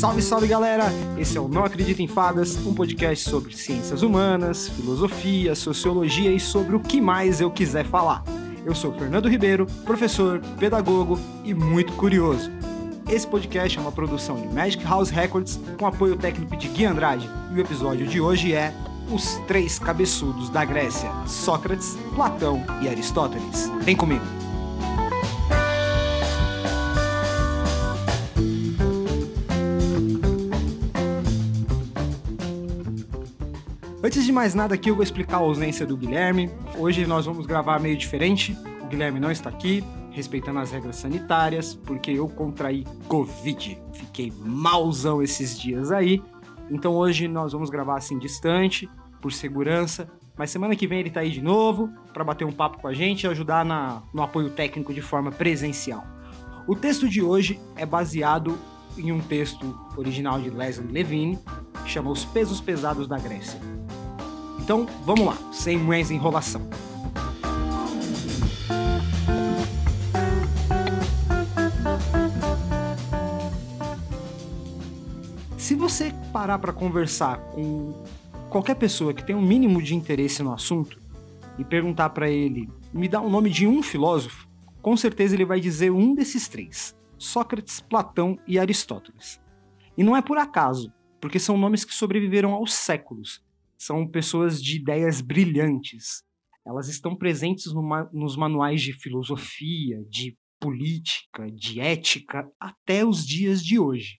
Salve, salve galera! Esse é o Não Acredito em Fadas, um podcast sobre ciências humanas, filosofia, sociologia e sobre o que mais eu quiser falar. Eu sou Fernando Ribeiro, professor, pedagogo e muito curioso. Esse podcast é uma produção de Magic House Records com apoio técnico de Gui Andrade e o episódio de hoje é Os Três Cabeçudos da Grécia: Sócrates, Platão e Aristóteles. Vem comigo! Antes de mais nada aqui, eu vou explicar a ausência do Guilherme. Hoje nós vamos gravar meio diferente. O Guilherme não está aqui, respeitando as regras sanitárias, porque eu contraí Covid. Fiquei malzão esses dias aí. Então hoje nós vamos gravar assim distante, por segurança. Mas semana que vem ele está aí de novo para bater um papo com a gente e ajudar na, no apoio técnico de forma presencial. O texto de hoje é baseado em um texto original de Leslie Levine, que chama Os Pesos Pesados da Grécia. Então, vamos lá, sem mais enrolação. Se você parar para conversar com qualquer pessoa que tem um mínimo de interesse no assunto e perguntar para ele, me dá o nome de um filósofo, com certeza ele vai dizer um desses três: Sócrates, Platão e Aristóteles. E não é por acaso, porque são nomes que sobreviveram aos séculos são pessoas de ideias brilhantes. Elas estão presentes no nos manuais de filosofia, de política, de ética, até os dias de hoje.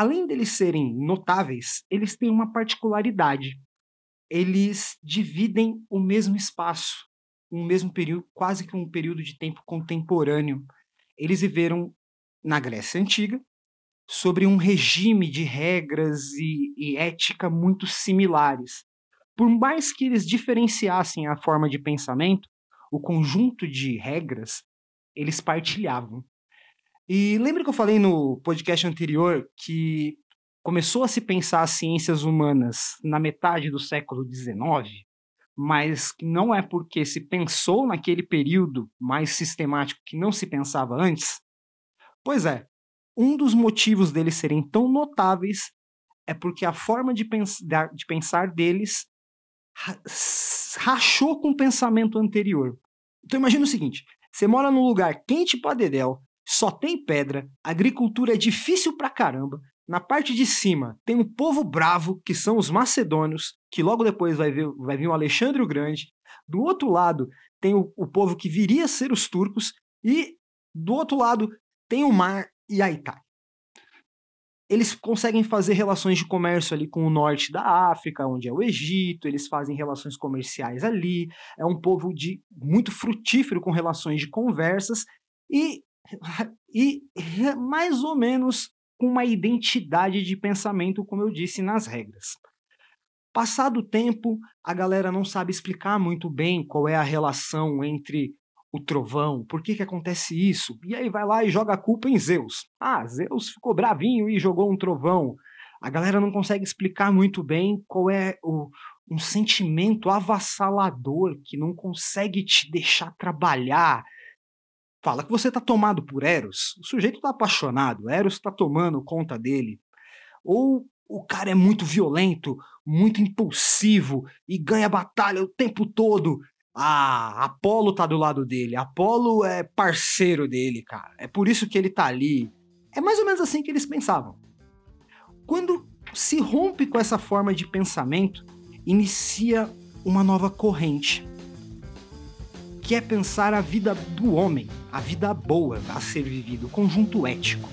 Além deles serem notáveis, eles têm uma particularidade. Eles dividem o mesmo espaço, um mesmo período, quase que um período de tempo contemporâneo. Eles viveram na Grécia Antiga, sobre um regime de regras e, e ética muito similares. Por mais que eles diferenciassem a forma de pensamento, o conjunto de regras eles partilhavam. E lembra que eu falei no podcast anterior que começou a se pensar as ciências humanas na metade do século XIX, mas não é porque se pensou naquele período mais sistemático que não se pensava antes? Pois é, um dos motivos deles serem tão notáveis é porque a forma de, pens de pensar deles rachou com o pensamento anterior. Então imagina o seguinte: você mora num lugar quente pra dedéu, só tem pedra, agricultura é difícil pra caramba. Na parte de cima tem um povo bravo, que são os macedônios, que logo depois vai, vir, vai vir o Alexandre o Grande. Do outro lado tem o, o povo que viria a ser os turcos. E do outro lado tem o mar e a Itália. Eles conseguem fazer relações de comércio ali com o norte da África, onde é o Egito, eles fazem relações comerciais ali, é um povo de muito frutífero com relações de conversas e, e mais ou menos com uma identidade de pensamento, como eu disse nas regras. Passado o tempo, a galera não sabe explicar muito bem qual é a relação entre o trovão, por que, que acontece isso? E aí vai lá e joga a culpa em Zeus. Ah, Zeus ficou bravinho e jogou um trovão. A galera não consegue explicar muito bem qual é o, um sentimento avassalador que não consegue te deixar trabalhar. Fala que você tá tomado por Eros. O sujeito tá apaixonado, Eros tá tomando conta dele. Ou o cara é muito violento, muito impulsivo e ganha batalha o tempo todo ah, Apolo tá do lado dele. Apolo é parceiro dele, cara. É por isso que ele tá ali. É mais ou menos assim que eles pensavam. Quando se rompe com essa forma de pensamento, inicia uma nova corrente, que é pensar a vida do homem, a vida boa a ser vivida, o conjunto ético.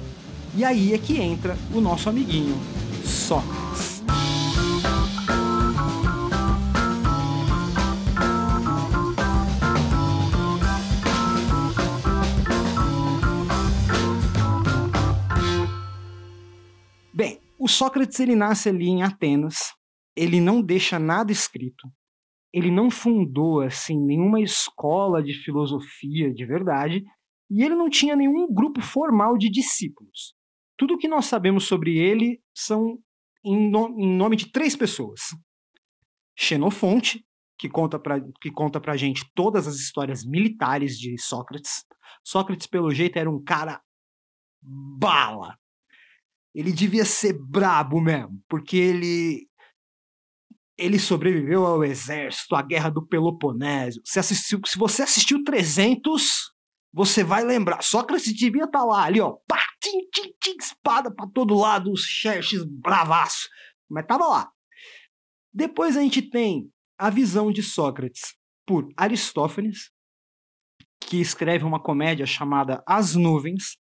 E aí é que entra o nosso amiguinho Sócrates. O Sócrates ele nasce ali em Atenas, ele não deixa nada escrito, ele não fundou assim nenhuma escola de filosofia de verdade e ele não tinha nenhum grupo formal de discípulos. Tudo o que nós sabemos sobre ele são em, no, em nome de três pessoas: Xenofonte, que conta para que conta pra gente todas as histórias militares de Sócrates. Sócrates, pelo jeito, era um cara bala. Ele devia ser brabo mesmo, porque ele ele sobreviveu ao exército, à guerra do Peloponésia. Se, assistiu, se você assistiu 300, você vai lembrar. Sócrates devia estar tá lá, ali, ó, pá, tim, tim, tim, espada para todo lado, os Xerxes bravaço. Mas tava lá. Depois a gente tem a visão de Sócrates por Aristófanes, que escreve uma comédia chamada As Nuvens,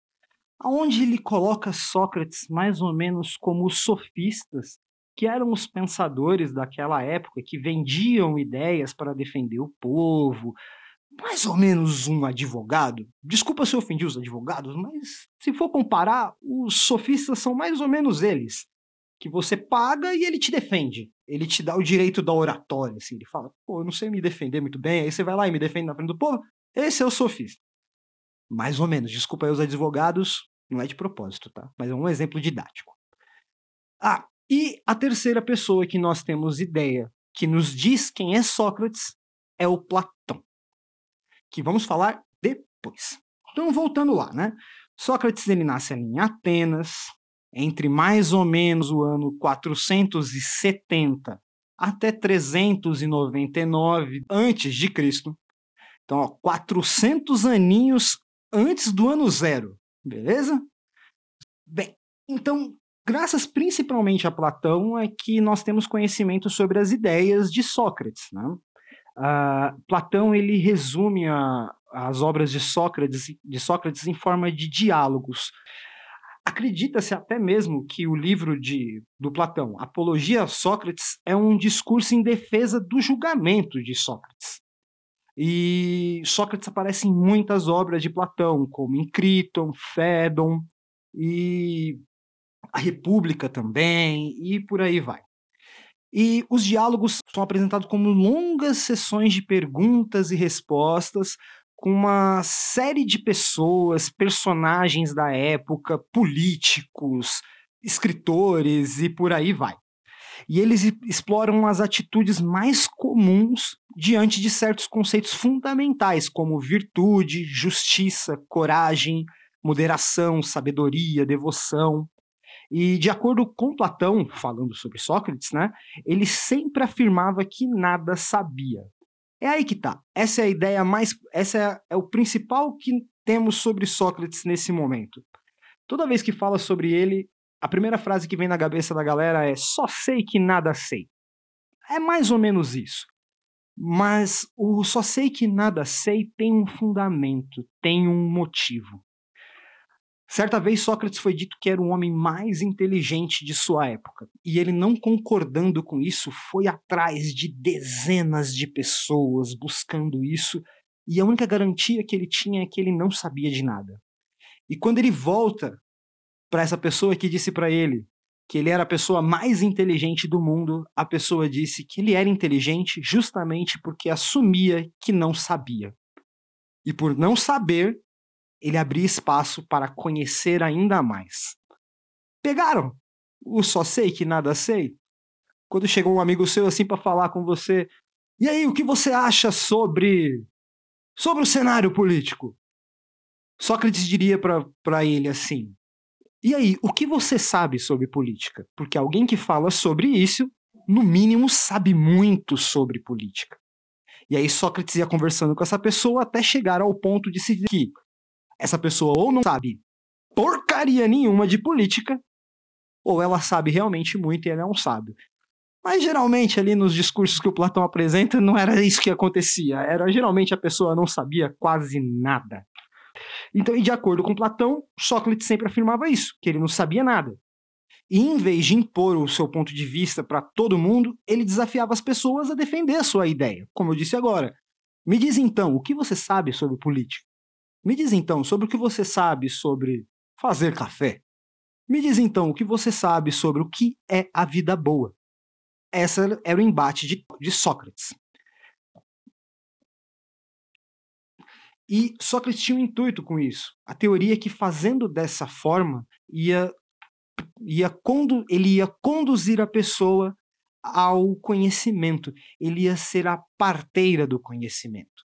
onde ele coloca Sócrates mais ou menos como os sofistas, que eram os pensadores daquela época que vendiam ideias para defender o povo, mais ou menos um advogado. Desculpa se eu ofendi os advogados, mas se for comparar, os sofistas são mais ou menos eles que você paga e ele te defende. Ele te dá o direito da oratória, assim. Ele fala, pô, eu não sei me defender muito bem, aí você vai lá e me defende na frente do povo. Esse é o sofista. Mais ou menos. Desculpa aí os advogados, não é de propósito, tá? Mas é um exemplo didático. Ah, e a terceira pessoa que nós temos ideia que nos diz quem é Sócrates é o Platão. Que vamos falar depois. Então, voltando lá, né? Sócrates ele nasce em Atenas, entre mais ou menos o ano 470 até 399 antes de Cristo. Então, ó, 400 aninhos antes do ano zero, beleza? Bem, então, graças principalmente a Platão é que nós temos conhecimento sobre as ideias de Sócrates, né? Uh, Platão ele resume a, as obras de Sócrates, de Sócrates em forma de diálogos, Acredita-se até mesmo que o livro de, do Platão, Apologia a Sócrates, é um discurso em defesa do julgamento de Sócrates. E Sócrates aparece em muitas obras de Platão, como em Criton, Fédon e a República também, e por aí vai. E os diálogos são apresentados como longas sessões de perguntas e respostas, com uma série de pessoas, personagens da época, políticos, escritores e por aí vai. E eles exploram as atitudes mais comuns diante de certos conceitos fundamentais, como virtude, justiça, coragem, moderação, sabedoria, devoção. E de acordo com Platão, falando sobre Sócrates, né, ele sempre afirmava que nada sabia. É aí que tá. Essa é a ideia mais. Essa é, é o principal que temos sobre Sócrates nesse momento. Toda vez que fala sobre ele, a primeira frase que vem na cabeça da galera é: só sei que nada sei. É mais ou menos isso. Mas o só sei que nada sei tem um fundamento, tem um motivo. Certa vez Sócrates foi dito que era o homem mais inteligente de sua época, e ele, não concordando com isso, foi atrás de dezenas de pessoas buscando isso, e a única garantia que ele tinha é que ele não sabia de nada. E quando ele volta para essa pessoa que disse para ele que ele era a pessoa mais inteligente do mundo, a pessoa disse que ele era inteligente justamente porque assumia que não sabia. E por não saber, ele abria espaço para conhecer ainda mais. Pegaram o só sei que nada sei? Quando chegou um amigo seu assim para falar com você, e aí, o que você acha sobre sobre o cenário político? Sócrates diria para ele assim: E aí, o que você sabe sobre política? Porque alguém que fala sobre isso, no mínimo, sabe muito sobre política. E aí Sócrates ia conversando com essa pessoa até chegar ao ponto de se dizer que essa pessoa ou não sabe porcaria nenhuma de política, ou ela sabe realmente muito e ela é um sábio. Mas geralmente ali nos discursos que o Platão apresenta não era isso que acontecia. Era geralmente a pessoa não sabia quase nada. Então, e de acordo com Platão, Sócrates sempre afirmava isso, que ele não sabia nada. E em vez de impor o seu ponto de vista para todo mundo, ele desafiava as pessoas a defender a sua ideia, como eu disse agora. Me diz então, o que você sabe sobre política? Me diz então sobre o que você sabe sobre fazer café. Me diz então o que você sabe sobre o que é a vida boa. Essa era o embate de, de Sócrates. E Sócrates tinha um intuito com isso. A teoria é que fazendo dessa forma ia, ia condu, ele ia conduzir a pessoa ao conhecimento, ele ia ser a parteira do conhecimento.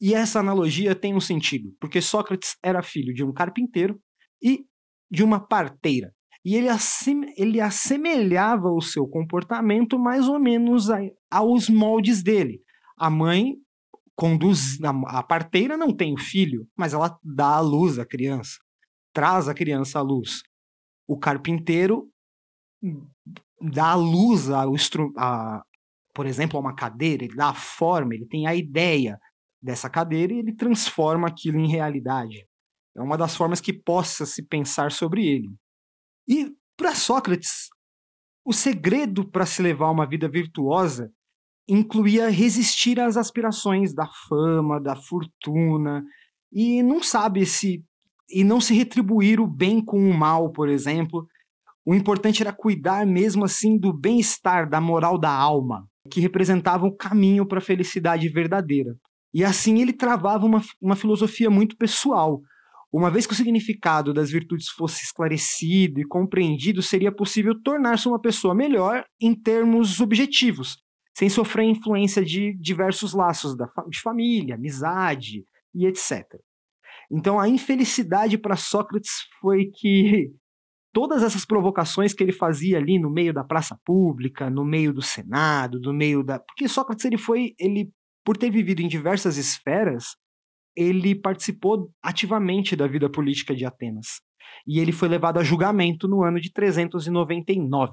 E essa analogia tem um sentido, porque Sócrates era filho de um carpinteiro e de uma parteira. E ele, assim, ele assemelhava o seu comportamento mais ou menos a, aos moldes dele. A mãe conduz, a, a parteira não tem o filho, mas ela dá a luz à criança, traz a criança à luz. O carpinteiro dá a luz ao a, por exemplo, a uma cadeira, ele dá a forma, ele tem a ideia dessa cadeira e ele transforma aquilo em realidade. É uma das formas que possa se pensar sobre ele. E para Sócrates, o segredo para se levar uma vida virtuosa incluía resistir às aspirações da fama, da fortuna, e não sabe se e não se retribuir o bem com o mal, por exemplo. O importante era cuidar mesmo assim do bem-estar, da moral da alma, que representava o caminho para a felicidade verdadeira. E assim ele travava uma, uma filosofia muito pessoal, uma vez que o significado das virtudes fosse esclarecido e compreendido, seria possível tornar-se uma pessoa melhor em termos objetivos, sem sofrer influência de diversos laços de família, amizade e etc. Então a infelicidade para Sócrates foi que todas essas provocações que ele fazia ali no meio da praça pública, no meio do Senado, no meio da. Porque Sócrates ele foi. ele Por ter vivido em diversas esferas, ele participou ativamente da vida política de Atenas. E ele foi levado a julgamento no ano de 399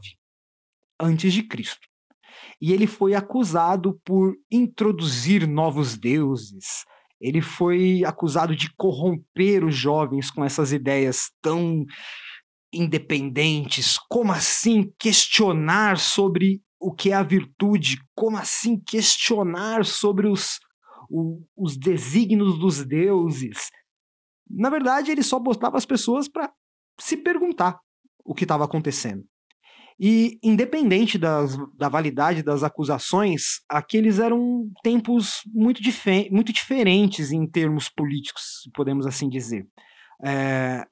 antes de Cristo. E ele foi acusado por introduzir novos deuses. Ele foi acusado de corromper os jovens com essas ideias tão independentes. Como assim questionar sobre o que é a virtude? Como assim questionar sobre os o, os desígnios dos deuses. Na verdade, ele só botava as pessoas para se perguntar o que estava acontecendo. E, independente das, da validade das acusações, aqueles eram tempos muito, dif muito diferentes em termos políticos, podemos assim dizer. É,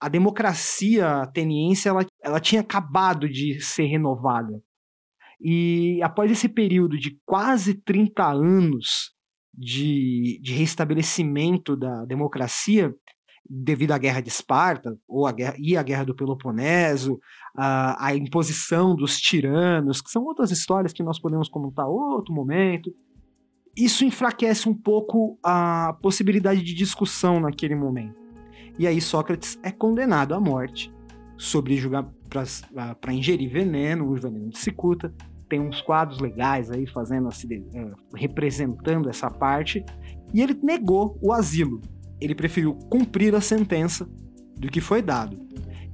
a democracia ateniense ela, ela tinha acabado de ser renovada. E após esse período de quase 30 anos de, de restabelecimento da democracia devido à guerra de Esparta ou a guerra, e a guerra do Peloponeso, a, a imposição dos tiranos, que são outras histórias que nós podemos comentar outro momento. Isso enfraquece um pouco a possibilidade de discussão naquele momento. E aí Sócrates é condenado à morte sobre julgar para ingerir veneno, o veneno de cicuta, tem uns quadros legais aí fazendo assim, representando essa parte, e ele negou o asilo. Ele preferiu cumprir a sentença do que foi dado.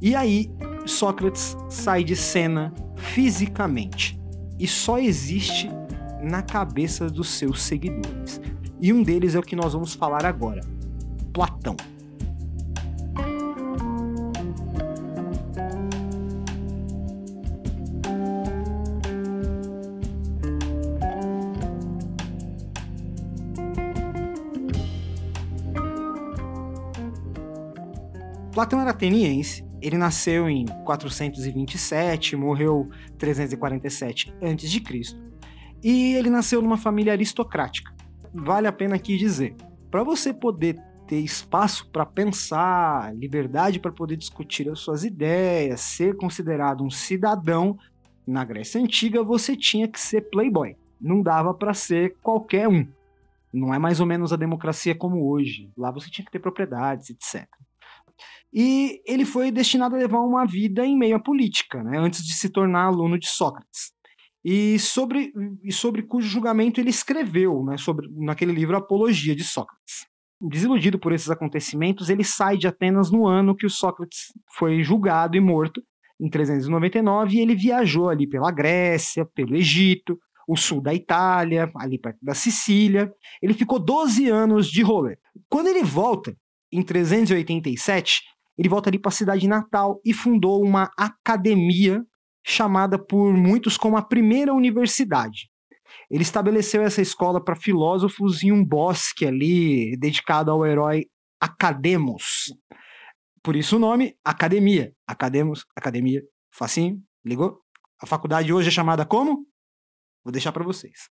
E aí Sócrates sai de cena fisicamente e só existe na cabeça dos seus seguidores. E um deles é o que nós vamos falar agora: Platão. Platão era ateniense, ele nasceu em 427, morreu 347 a.C. E ele nasceu numa família aristocrática. Vale a pena aqui dizer, para você poder ter espaço para pensar, liberdade para poder discutir as suas ideias, ser considerado um cidadão, na Grécia Antiga você tinha que ser playboy. Não dava para ser qualquer um. Não é mais ou menos a democracia como hoje. Lá você tinha que ter propriedades, etc e ele foi destinado a levar uma vida em meio à política, né, antes de se tornar aluno de Sócrates. E sobre, e sobre cujo julgamento ele escreveu, né, sobre, naquele livro Apologia de Sócrates. Desiludido por esses acontecimentos, ele sai de Atenas no ano que o Sócrates foi julgado e morto, em 399, e ele viajou ali pela Grécia, pelo Egito, o sul da Itália, ali perto da Sicília. Ele ficou 12 anos de rolê. Quando ele volta, em 387, ele volta ali para a cidade natal e fundou uma academia chamada por muitos como a primeira universidade. Ele estabeleceu essa escola para filósofos em um bosque ali dedicado ao herói Academos. Por isso o nome Academia. Academos, Academia, facinho, ligou? A faculdade hoje é chamada como? Vou deixar para vocês.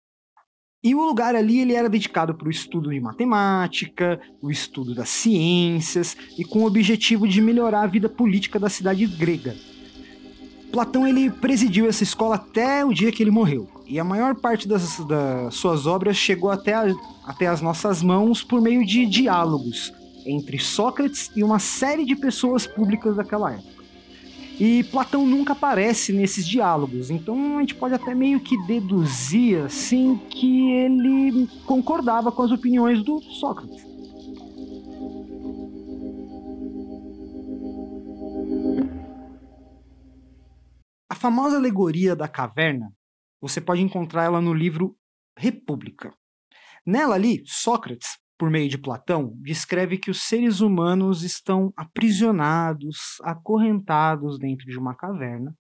E o lugar ali ele era dedicado para o estudo de matemática, o estudo das ciências e com o objetivo de melhorar a vida política da cidade grega. Platão ele presidiu essa escola até o dia que ele morreu. E a maior parte das, suas obras chegou até, a, até as nossas mãos por meio de diálogos entre Sócrates e uma série de pessoas públicas daquela época. E Platão nunca aparece nesses diálogos, então a gente pode até meio que deduzir assim que ele concordava com as opiniões do Sócrates. A famosa alegoria da caverna, você pode encontrar ela no livro República. Nela ali, Sócrates por meio de Platão, descreve que os seres humanos estão aprisionados, acorrentados dentro de uma caverna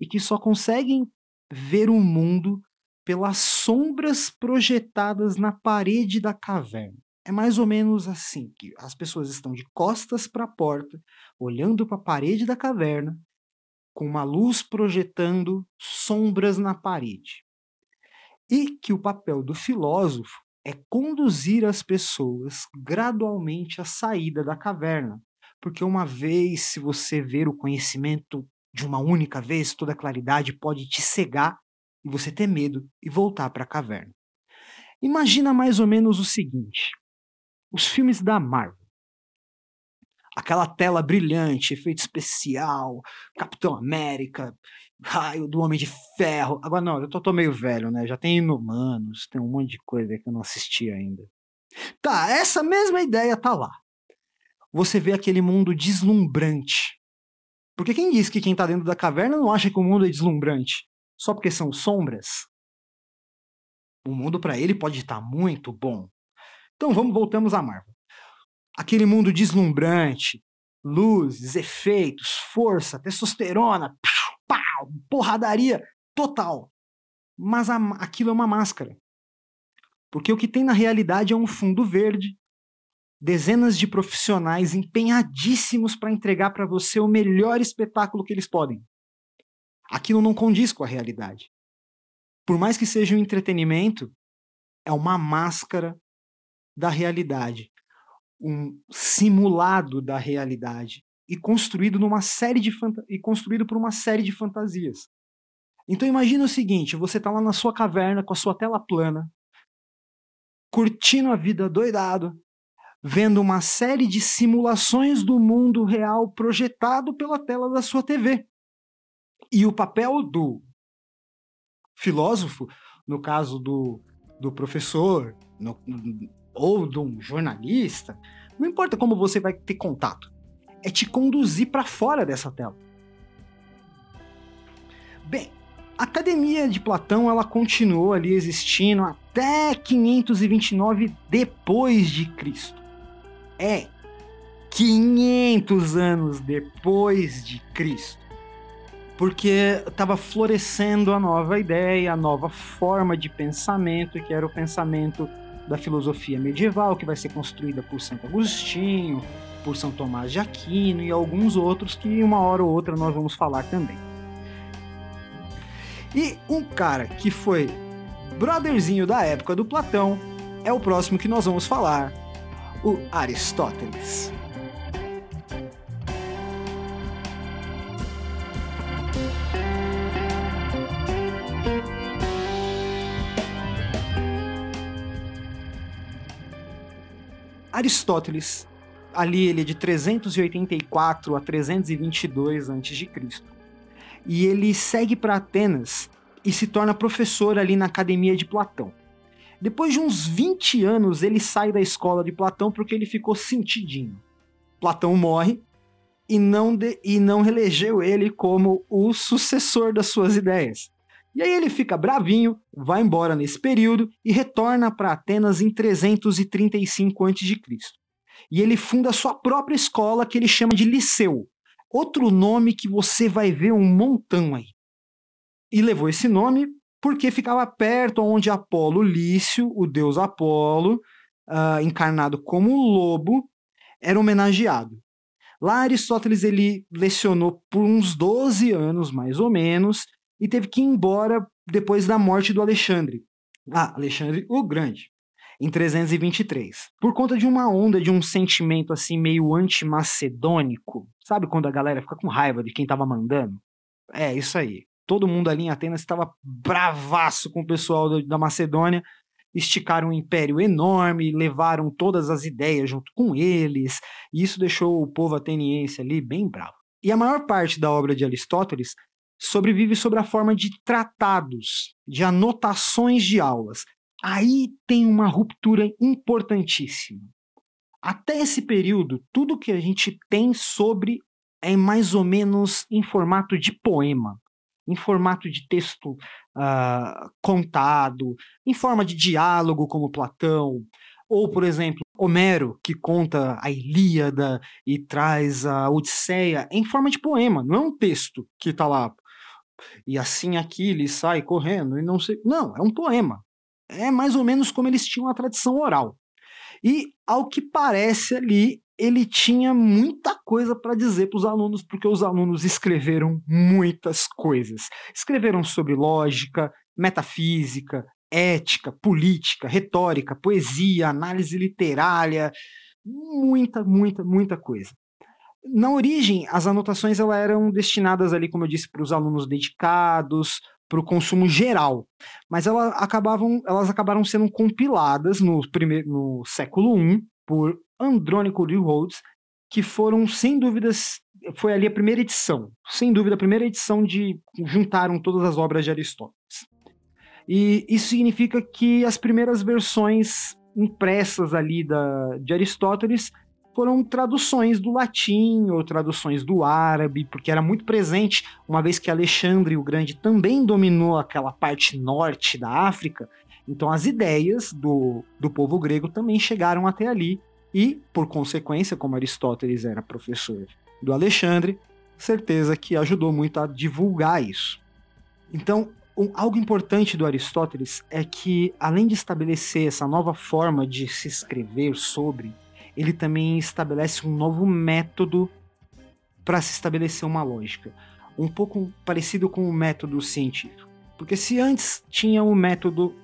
e que só conseguem ver o mundo pelas sombras projetadas na parede da caverna. É mais ou menos assim que as pessoas estão de costas para a porta, olhando para a parede da caverna, com uma luz projetando sombras na parede. E que o papel do filósofo é conduzir as pessoas gradualmente à saída da caverna. Porque uma vez, se você ver o conhecimento de uma única vez, toda a claridade pode te cegar e você ter medo e voltar para a caverna. Imagina mais ou menos o seguinte: os filmes da Marvel. Aquela tela brilhante, efeito especial, Capitão América, raio do Homem de Ferro. Agora não, eu tô, tô, meio velho, né? Já tem Inumanos, tem um monte de coisa que eu não assisti ainda. Tá, essa mesma ideia tá lá. Você vê aquele mundo deslumbrante. Porque quem diz que quem tá dentro da caverna não acha que o mundo é deslumbrante? Só porque são sombras? O mundo para ele pode estar tá muito bom. Então vamos voltamos à Marvel. Aquele mundo deslumbrante, luzes, efeitos, força, testosterona, porradaria total. Mas a, aquilo é uma máscara. Porque o que tem na realidade é um fundo verde, dezenas de profissionais empenhadíssimos para entregar para você o melhor espetáculo que eles podem. Aquilo não condiz com a realidade. Por mais que seja um entretenimento, é uma máscara da realidade, um simulado da realidade e construído numa série de e construído por uma série de fantasias. Então imagine o seguinte, você está lá na sua caverna com a sua tela plana, curtindo a vida doidado, vendo uma série de simulações do mundo real projetado pela tela da sua TV. E o papel do filósofo, no caso do, do professor, no, ou de um jornalista, não importa como você vai ter contato é te conduzir para fora dessa tela. Bem, a Academia de Platão ela continuou ali existindo até 529 depois de Cristo. É 500 anos depois de Cristo. Porque estava florescendo a nova ideia, a nova forma de pensamento, que era o pensamento da filosofia medieval, que vai ser construída por Santo Agostinho, por São Tomás de Aquino e alguns outros que uma hora ou outra nós vamos falar também. E um cara que foi brotherzinho da época do Platão é o próximo que nós vamos falar, o Aristóteles. Aristóteles ali ele é de 384 a 322 a.C. E ele segue para Atenas e se torna professor ali na academia de Platão. Depois de uns 20 anos, ele sai da escola de Platão porque ele ficou sentidinho. Platão morre e não, de, e não reelegeu ele como o sucessor das suas ideias. E aí ele fica bravinho, vai embora nesse período e retorna para Atenas em 335 a.C e ele funda a sua própria escola que ele chama de Liceu. Outro nome que você vai ver um montão aí. E levou esse nome porque ficava perto onde Apolo Lício, o deus Apolo, uh, encarnado como lobo, era homenageado. Lá Aristóteles ele lecionou por uns 12 anos, mais ou menos, e teve que ir embora depois da morte do Alexandre. Ah, Alexandre o Grande, em 323. Por conta de uma onda de um sentimento assim meio anti-macedônico. Sabe quando a galera fica com raiva de quem tava mandando? É, isso aí. Todo mundo ali em Atenas estava bravaço com o pessoal da Macedônia esticaram um império enorme, levaram todas as ideias junto com eles, e isso deixou o povo ateniense ali bem bravo. E a maior parte da obra de Aristóteles sobrevive sob a forma de tratados, de anotações de aulas. Aí tem uma ruptura importantíssima. Até esse período, tudo que a gente tem sobre é mais ou menos em formato de poema em formato de texto uh, contado, em forma de diálogo, como Platão, ou, por exemplo, Homero, que conta a Ilíada e traz a Odisseia em forma de poema, não é um texto que está lá. E assim Aquiles sai correndo e não sei. Não, é um poema. É mais ou menos como eles tinham a tradição oral. E, ao que parece ali, ele tinha muita coisa para dizer para os alunos, porque os alunos escreveram muitas coisas. Escreveram sobre lógica, metafísica, ética, política, retórica, poesia, análise literária, muita, muita, muita coisa. Na origem, as anotações elas eram destinadas ali, como eu disse, para os alunos dedicados, para o consumo geral, mas elas acabavam, elas acabaram sendo compiladas no, primeiro, no século I por Andrônico de Rhodes, que foram, sem dúvidas, foi ali a primeira edição, sem dúvida, a primeira edição de juntaram todas as obras de Aristóteles. E isso significa que as primeiras versões impressas ali da, de Aristóteles foram traduções do latim ou traduções do árabe, porque era muito presente, uma vez que Alexandre o Grande também dominou aquela parte norte da África, então as ideias do, do povo grego também chegaram até ali, e, por consequência, como Aristóteles era professor do Alexandre, certeza que ajudou muito a divulgar isso. Então, um, algo importante do Aristóteles é que, além de estabelecer essa nova forma de se escrever sobre, ele também estabelece um novo método para se estabelecer uma lógica, um pouco parecido com o método científico. Porque se antes tinha o método,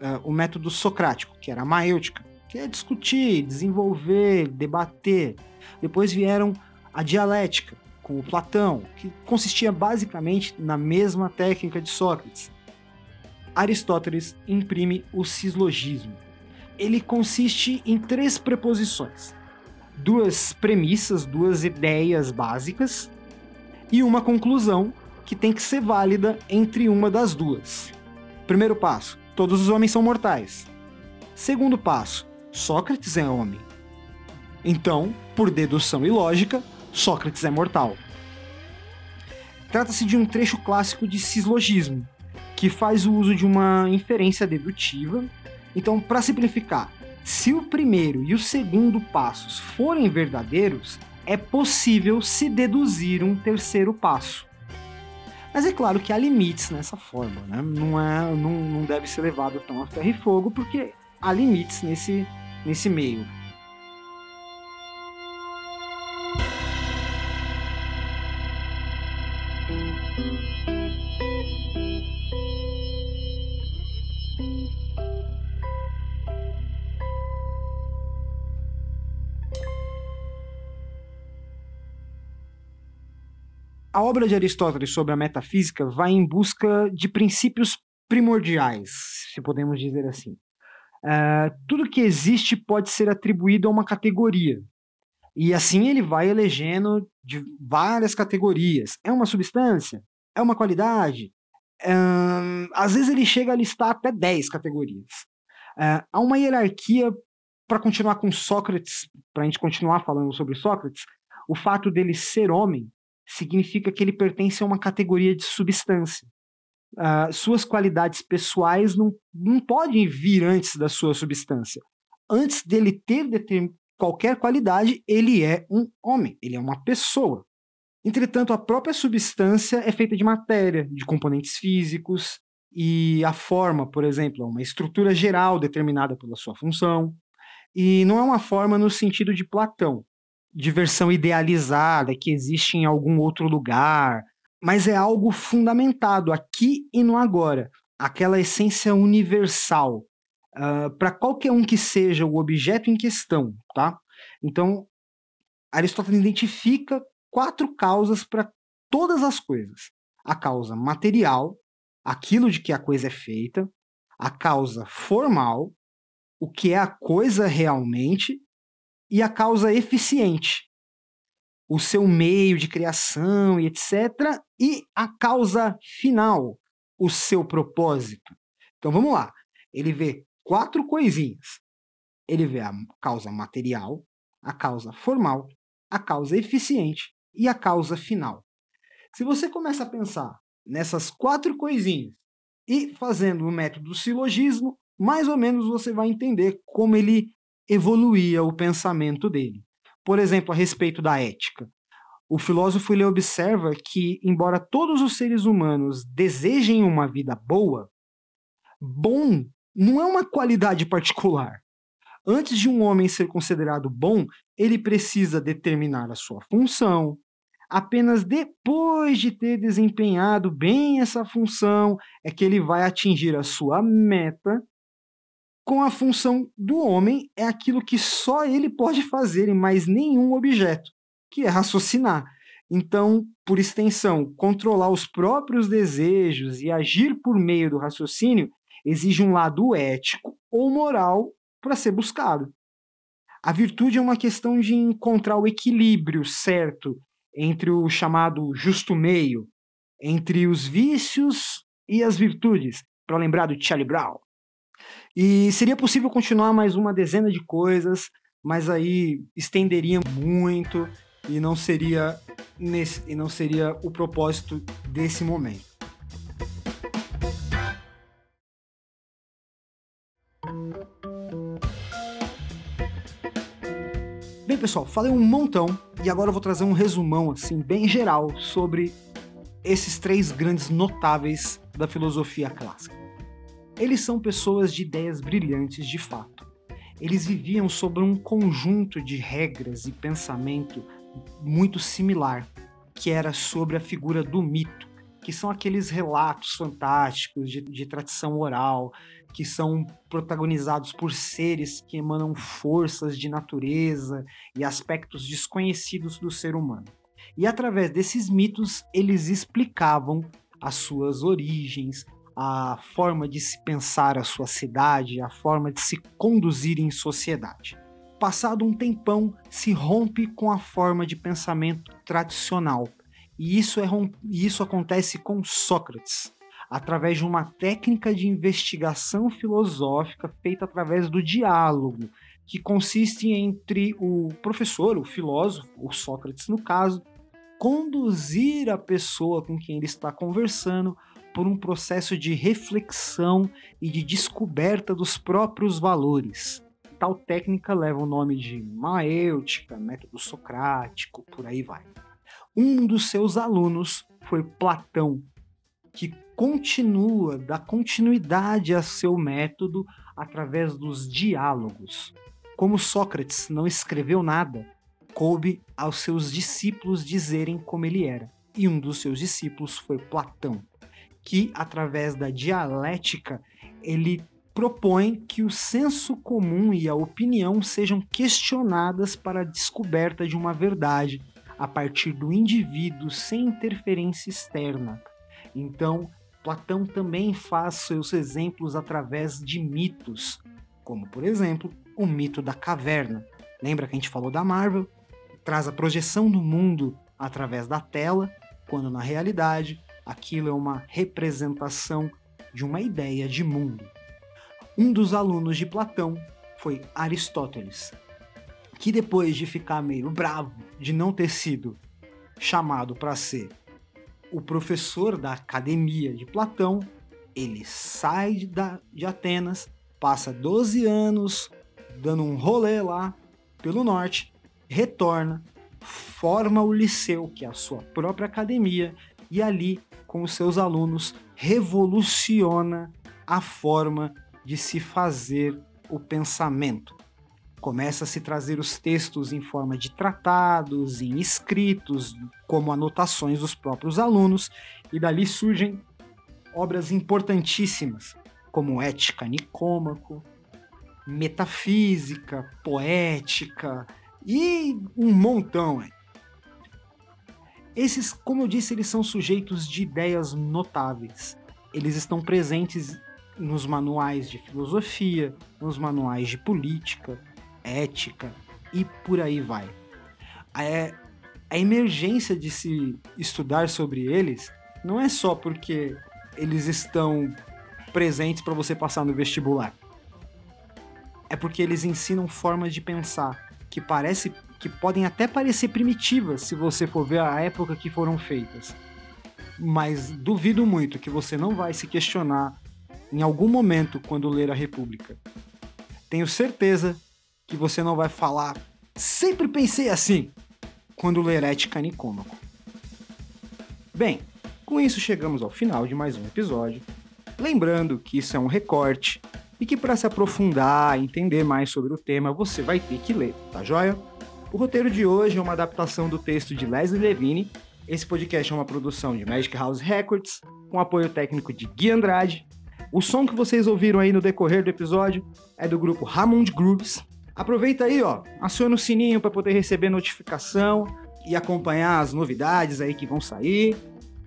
uh, o método socrático, que era a maêutica, que é discutir, desenvolver, debater. Depois vieram a dialética, com o Platão, que consistia basicamente na mesma técnica de Sócrates. Aristóteles imprime o silogismo. Ele consiste em três preposições, duas premissas, duas ideias básicas e uma conclusão que tem que ser válida entre uma das duas. Primeiro passo: todos os homens são mortais. Segundo passo: Sócrates é homem. Então, por dedução e lógica, Sócrates é mortal. Trata-se de um trecho clássico de silogismo, que faz o uso de uma inferência dedutiva. Então, para simplificar, se o primeiro e o segundo passos forem verdadeiros, é possível se deduzir um terceiro passo. Mas é claro que há limites nessa forma, né? não, é, não, não deve ser levado tão a ferro e fogo, porque há limites nesse, nesse meio. A obra de Aristóteles sobre a metafísica vai em busca de princípios primordiais, se podemos dizer assim. Uh, tudo que existe pode ser atribuído a uma categoria. E assim ele vai elegendo de várias categorias. É uma substância? É uma qualidade? Uh, às vezes ele chega a listar até 10 categorias. Uh, há uma hierarquia, para continuar com Sócrates, para a gente continuar falando sobre Sócrates, o fato dele ser homem significa que ele pertence a uma categoria de substância uh, suas qualidades pessoais não, não podem vir antes da sua substância. Antes dele ter qualquer qualidade, ele é um homem, ele é uma pessoa. Entretanto, a própria substância é feita de matéria, de componentes físicos, e a forma, por exemplo, é uma estrutura geral determinada pela sua função. E não é uma forma no sentido de Platão, de versão idealizada que existe em algum outro lugar, mas é algo fundamentado aqui e no agora, aquela essência universal, uh, para qualquer um que seja o objeto em questão, tá? Então, Aristóteles identifica quatro causas para todas as coisas: a causa material, aquilo de que a coisa é feita, a causa formal, o que é a coisa realmente, e a causa eficiente, o seu meio de criação e etc. E a causa final, o seu propósito. Então vamos lá. Ele vê quatro coisinhas. Ele vê a causa material, a causa formal, a causa eficiente e a causa final. Se você começa a pensar nessas quatro coisinhas e fazendo o método silogismo, mais ou menos você vai entender como ele evoluía o pensamento dele. Por exemplo, a respeito da ética. O filósofo ele observa que, embora todos os seres humanos desejem uma vida boa, bom não é uma qualidade particular. Antes de um homem ser considerado bom, ele precisa determinar a sua função. Apenas depois de ter desempenhado bem essa função é que ele vai atingir a sua meta. Com a função do homem é aquilo que só ele pode fazer em mais nenhum objeto, que é raciocinar. Então, por extensão, controlar os próprios desejos e agir por meio do raciocínio exige um lado ético ou moral para ser buscado. A virtude é uma questão de encontrar o equilíbrio certo entre o chamado justo meio, entre os vícios e as virtudes, para lembrar do Charlie Brown. E seria possível continuar mais uma dezena de coisas, mas aí estenderia muito e não seria nesse, e não seria o propósito desse momento. Bem, pessoal, falei um montão e agora eu vou trazer um resumão assim bem geral sobre esses três grandes notáveis da filosofia clássica. Eles são pessoas de ideias brilhantes de fato. Eles viviam sobre um conjunto de regras e pensamento muito similar, que era sobre a figura do mito, que são aqueles relatos fantásticos de, de tradição oral, que são protagonizados por seres que emanam forças de natureza e aspectos desconhecidos do ser humano. E através desses mitos, eles explicavam as suas origens, a forma de se pensar a sua cidade, a forma de se conduzir em sociedade. Passado um tempão, se rompe com a forma de pensamento tradicional. E isso, é, isso acontece com Sócrates através de uma técnica de investigação filosófica feita através do diálogo, que consiste entre o professor, o filósofo, o Sócrates no caso, conduzir a pessoa com quem ele está conversando por um processo de reflexão e de descoberta dos próprios valores. Tal técnica leva o nome de maêutica, método socrático, por aí vai. Um dos seus alunos foi Platão, que continua, dá continuidade a seu método através dos diálogos. Como Sócrates não escreveu nada, coube aos seus discípulos dizerem como ele era. E um dos seus discípulos foi Platão, que através da dialética ele propõe que o senso comum e a opinião sejam questionadas para a descoberta de uma verdade a partir do indivíduo sem interferência externa. Então, Platão também faz seus exemplos através de mitos, como por exemplo o mito da caverna. Lembra que a gente falou da Marvel? Traz a projeção do mundo através da tela, quando na realidade aquilo é uma representação de uma ideia de mundo. Um dos alunos de Platão foi Aristóteles, que depois de ficar meio bravo de não ter sido chamado para ser o professor da academia de Platão, ele sai de Atenas, passa 12 anos dando um rolê lá pelo norte, retorna, forma o liceu, que é a sua própria academia, e ali, com os seus alunos, revoluciona a forma de se fazer o pensamento. Começa a se trazer os textos em forma de tratados, em escritos, como anotações dos próprios alunos, e dali surgem obras importantíssimas, como Ética Nicômaco, Metafísica, Poética e um montão. Esses, como eu disse, eles são sujeitos de ideias notáveis. Eles estão presentes nos manuais de filosofia, nos manuais de política, ética e por aí vai. A, a emergência de se estudar sobre eles não é só porque eles estão presentes para você passar no vestibular. É porque eles ensinam formas de pensar que parece que podem até parecer primitivas se você for ver a época que foram feitas. Mas duvido muito que você não vai se questionar em algum momento quando ler a República. Tenho certeza que você não vai falar sempre pensei assim quando ler Ética Nicômaco. Bem, com isso chegamos ao final de mais um episódio. Lembrando que isso é um recorte e que para se aprofundar e entender mais sobre o tema você vai ter que ler, tá joia? O roteiro de hoje é uma adaptação do texto de Leslie Levine. Esse podcast é uma produção de Magic House Records, com apoio técnico de Gui Andrade. O som que vocês ouviram aí no decorrer do episódio é do grupo Hammond Grooves. Aproveita aí, ó, aciona o sininho para poder receber notificação e acompanhar as novidades aí que vão sair.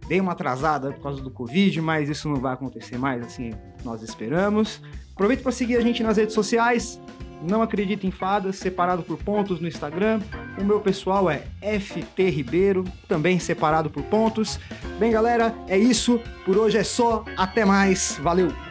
Dei uma atrasada por causa do Covid, mas isso não vai acontecer mais, assim, nós esperamos. Aproveita para seguir a gente nas redes sociais. Não acredita em fadas, separado por pontos no Instagram. O meu pessoal é FT Ribeiro, também separado por pontos. Bem, galera, é isso. Por hoje é só. Até mais. Valeu!